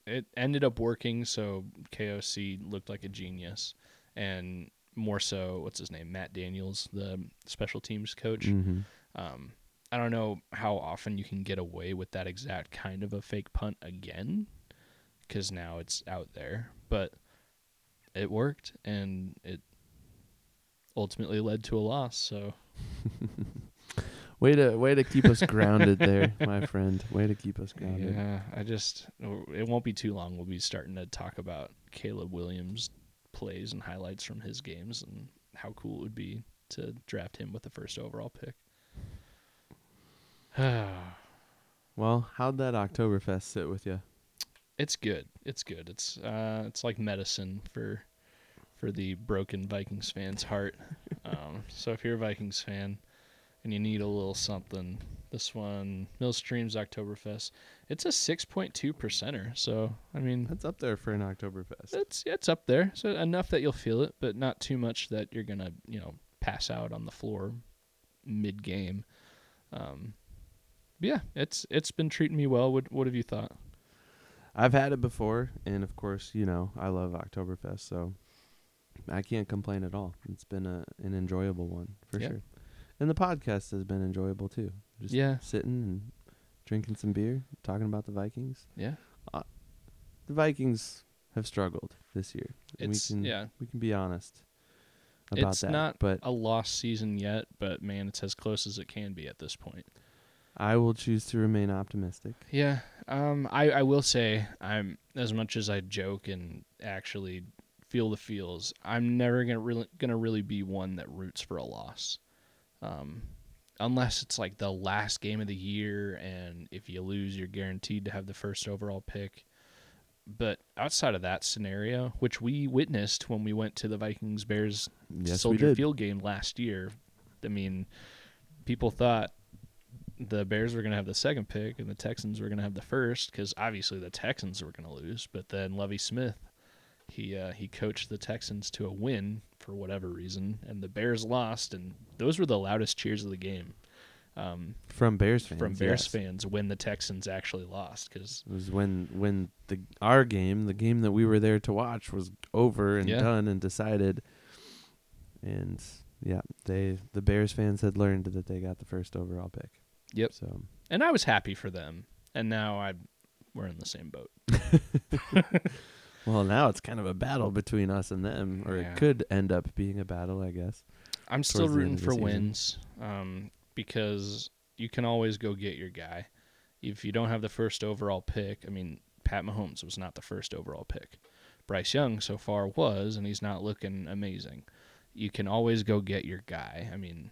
it ended up working. So KOC looked like a genius, and more so, what's his name, Matt Daniels, the special teams coach. hmm Um, I don't know how often you can get away with that exact kind of a fake punt again, because now it's out there. But it worked, and it ultimately led to a loss. So Way to way to keep us grounded there, my friend. Way to keep us grounded. yeah, I just it won't be too long. We'll be starting to talk about Caleb Williams plays and highlights from his games and how cool it would be to draft him with the first overall pick. Well, how'd that Oktoberfest sit with you? It's good. It's good. It's uh, it's like medicine for for the broken Vikings fan's heart. um, so if you're a Vikings fan and you need a little something, this one, Millstream's Oktoberfest, it's a 6.2 percenter. So I mean, That's up there for an Oktoberfest. it's it's up there. So enough that you'll feel it, but not too much that you're gonna you know pass out on the floor mid game. Um, yeah, it's it's been treating me well. What what have you thought? I've had it before, and of course, you know, I love Oktoberfest, so I can't complain at all. It's been a an enjoyable one for Yeah. sure. And the podcast has been enjoyable too. Just Yeah. sitting and drinking some beer, talking about the Vikings. Yeah, The Vikings have struggled this year. it's we can yeah. we can be honest about It's that. not but a lost season yet, but man, it's as close as it can be at this point. I will choose to remain optimistic. Yeah. Um I, I will say I'm as much as I joke and actually feel the feels, I'm never gonna really gonna really be one that roots for a loss. Um unless it's like the last game of the year and if you lose you're guaranteed to have the first overall pick. But outside of that scenario, which we witnessed when we went to the Vikings Bears Yes, Soldier. Field game last year. I mean, people thought the Bears were going to have the second pick and the Texans were going to have the first because obviously the Texans were going to lose. But then Lovie Smith, he uh, he coached the Texans to a win for whatever reason, and the Bears lost, and those were the loudest cheers of the game um, from Bears fans. from Bears yes. fans when the Texans actually lost because It was when when the our game, the game that we were there to watch, was over and Yeah. done and decided. And yeah, they the Bears fans had learned that they got the first overall pick. Yep. So and I was happy for them, and now I we're in the same boat. well, now it's kind of a battle between us and them, or Yeah. it could end up being a battle, I guess. I'm still towards the end rooting for wins um, because you can always go get your guy. If you don't have the first overall pick, I mean, Pat Mahomes was not the first overall pick. Bryce Young so far was, and he's not looking amazing. You can always go get your guy. I mean,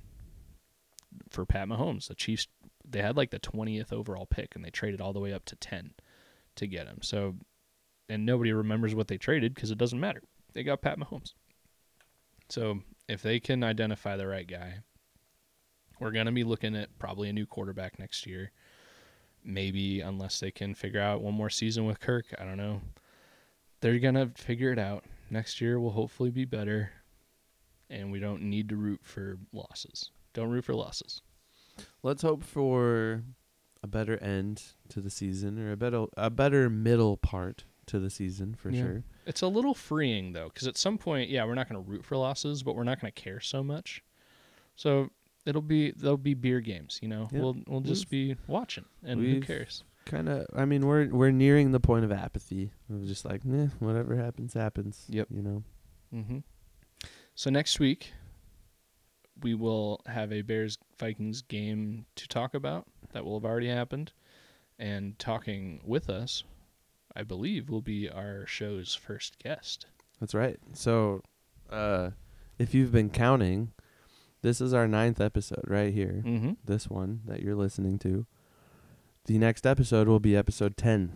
for Pat Mahomes, the Chiefs they had like the 20th overall pick, and they traded all the way up to 10 to get him. So, and nobody remembers what they traded because it doesn't matter. They got Pat Mahomes. So if they can identify the right guy, We're gonna be looking at probably a new quarterback next year. Maybe unless they can figure out one more season with Kirk, I don't know. They're gonna figure it out. Next year will hopefully be better, and we don't need to root for losses. Don't root for losses. Let's hope for a better end to the season or a better a better middle part to the season for Yeah. sure. It's a little freeing though, because at some point, yeah, we're not going to root for losses, but we're not going to care so much. So it'll be there'll be beer games, you know. Yeah. We'll we'll just be watching, and who cares? Kind of I mean we're we're nearing the point of apathy. We're just like, "Nah, whatever happens happens." Yep. You know. Mm-hmm. So next week, we will have a Bears Vikings game to talk about that will have already happened, and talking with us, I believe, will be our show's first guest. That's right. So, uh, if you've been counting, this is our ninth episode right here. Mm-hmm. This one that you're listening to. The next episode will be episode 10.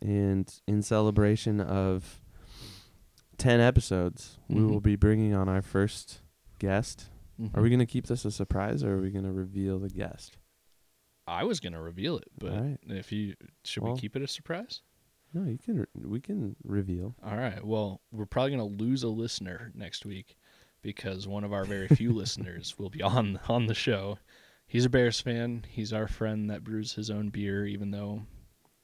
And in celebration of 10 episodes, we Mhm. will be bringing on our first guest. Mm-hmm. Are we going to keep this a surprise or are we going to reveal the guest? I was gonna reveal it, but right. if you should Well- we keep it a surprise? No, you can we can reveal. All right. Well, we're probably going to lose a listener next week because one of our very few listeners will be on on the show. He's a Bears fan. He's our friend that brews his own beer, even though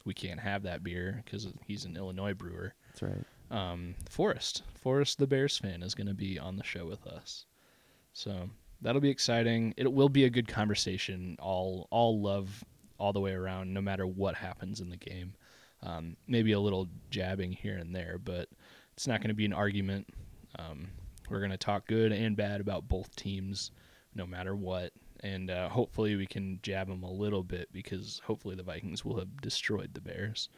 we can't have that beer because he's an Illinois brewer. That's right. Um, Forrest, Forrest, the Bears fan, is going to be on the show with us. So that'll be exciting. It will be a good conversation. All all love all the way around, no matter what happens in the game. Um, maybe a little jabbing here and there, but it's not going to be an argument. Um, we're going to talk good and bad about both teams, no matter what. And uh, hopefully we can jab them a little bit because hopefully the Vikings will have destroyed the Bears.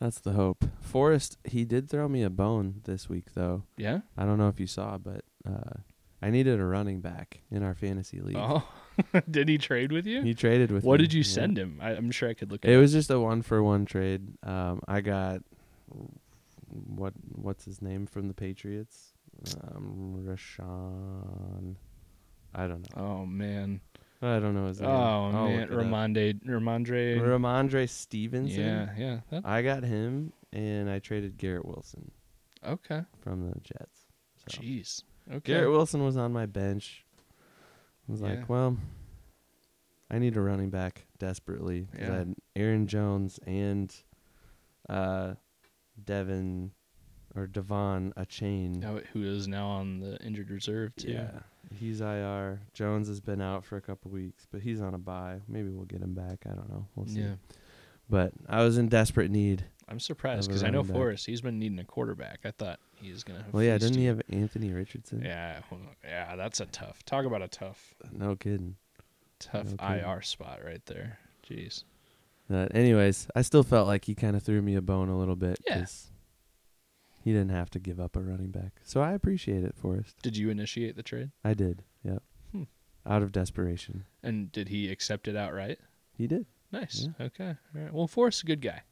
That's the hope. Forrest, he did throw me a bone this week though. Yeah. I don't know if you saw, but uh, I needed a running back in our fantasy league. Oh, did he trade with you? He traded with What me, did you yeah. send him? I, I'm sure I could look. It up. was just a one for one trade. Um, I got what what's his name from the Patriots? Um, Rashawn. I don't know. Oh man. I don't know his name. Oh I'll man. it. Rhamondre. Rhamondre. Rhamondre Stevenson. yeah. Yeah. That, I got him, and I traded Garrett Wilson okay. from the Jets. So. Jeez. Okay. Garrett Wilson was on my bench. I was Yeah. like, well, I need a running back desperately. Yeah. I had Aaron Jones and uh, Devin or Devon Achane. Now, who is now on the injured reserve too? Yeah, he's IR. Jones has been out for a couple weeks, but he's on a bye. Maybe we'll get him back. I don't know. We'll see. Yeah. But I was in desperate need. I'm surprised because I know. Forrest. He's been needing a quarterback. I thought he's gonna. Well, yeah, didn't he have Anthony Richardson? Yeah. well, Yeah. That's a tough. Talk about a tough, No kidding. tough No kidding. IR spot right there. Jeez. Uh, anyways, I still felt like he kind of threw me a bone a little bit Yeah. he didn't have to give up a running back. So I appreciate it, Forrest. Did you initiate the trade? I did. Yep. Hmm. Out of desperation, And did he accept it outright? he did. Nice. Yeah. Okay. All right. Well, Forrest's a good guy.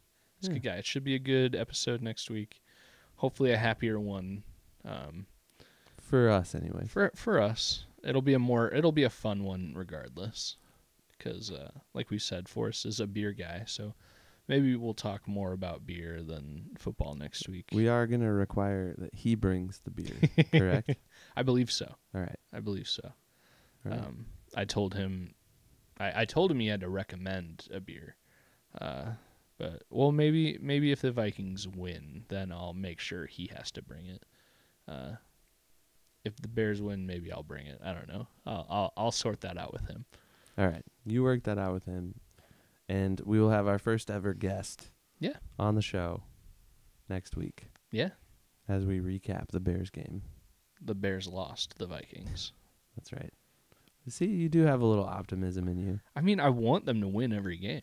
He's a good guy. It should be a good episode next week. Hopefully, a happier one. Um, For us, anyway. for for us, it'll be a more it'll be a fun one regardless. Because, uh, like we said, Forrest is a beer guy, so maybe we'll talk more about beer than football next week. We are gonna require that he brings the beer. correct. I believe so. All right. I believe so. Right. Um, I told him, I, I told him he had to recommend a beer. Uh, but well, maybe maybe if the Vikings win, then I'll make sure he has to bring it. Uh, if the Bears win, maybe I'll bring it. I don't know. I'll I'll, I'll sort that out with him. All right. You work that out with him, and we will have our first ever guest. Yeah. On the show next week Yeah, as we recap the Bears game. the Bears lost the Vikings. That's right. See, you do have a little optimism in you. I mean, I want them to win every game.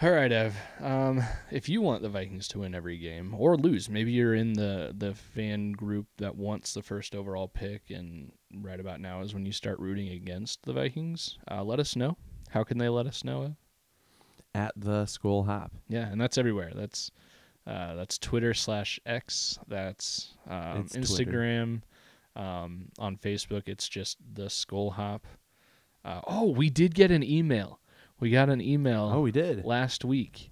All right, Ev. Um, if you want the Vikings to win every game or lose, maybe you're in the the fan group that wants the first overall pick, and right about now is when you start rooting against the Vikings. Uh, let us know. How can they let us know? Ev? At the Skull Hop. Yeah, and that's everywhere. That's uh, that's Twitter slash X. That's um, Instagram. Um, on Facebook, it's just the Skull Hop. Uh, oh, we did get an email. We got an email Oh, we did. last week.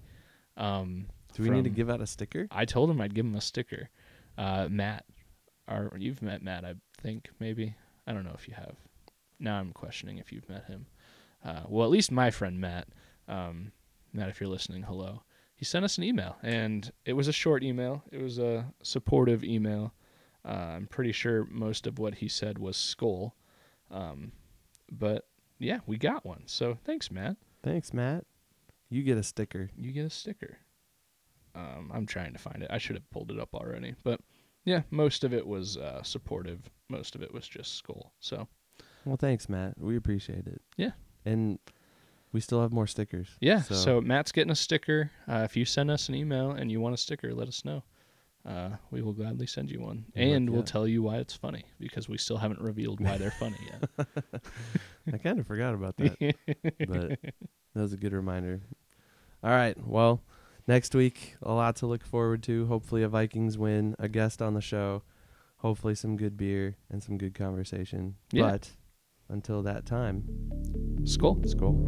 Um, Do we need to give out a sticker? I told him I'd give him a sticker. Uh, Matt, or you've met Matt, I think maybe. I don't know if you have. Now I'm questioning if you've met him. Uh, well, at least my friend Matt. Um, Matt, if you're listening, hello. He sent us an email, and it was a short email. It was a supportive email. Uh, I'm pretty sure most of what he said was skull. Um, but yeah, we got one. So thanks, Matt. Thanks, Matt. You get a sticker. You get a sticker. Um, I'm trying to find it. I should have pulled it up already. But yeah, most of it was uh, supportive. Most of it was just school. So Well, thanks, Matt. We appreciate it. Yeah. And we still have more stickers. yeah, so, Matt's getting a sticker. Uh, if you send us an email and you want a sticker, let us know. Uh, we will gladly send you one, and we'll tell you why it's funny because we still haven't revealed why they're funny yet. I kind of forgot about that, but that was a good reminder. All right. Well, next week, a lot to look forward to. Hopefully, a Vikings win, a guest on the show, hopefully, some good beer and some good conversation. Yeah. But until that time, Skull. skull.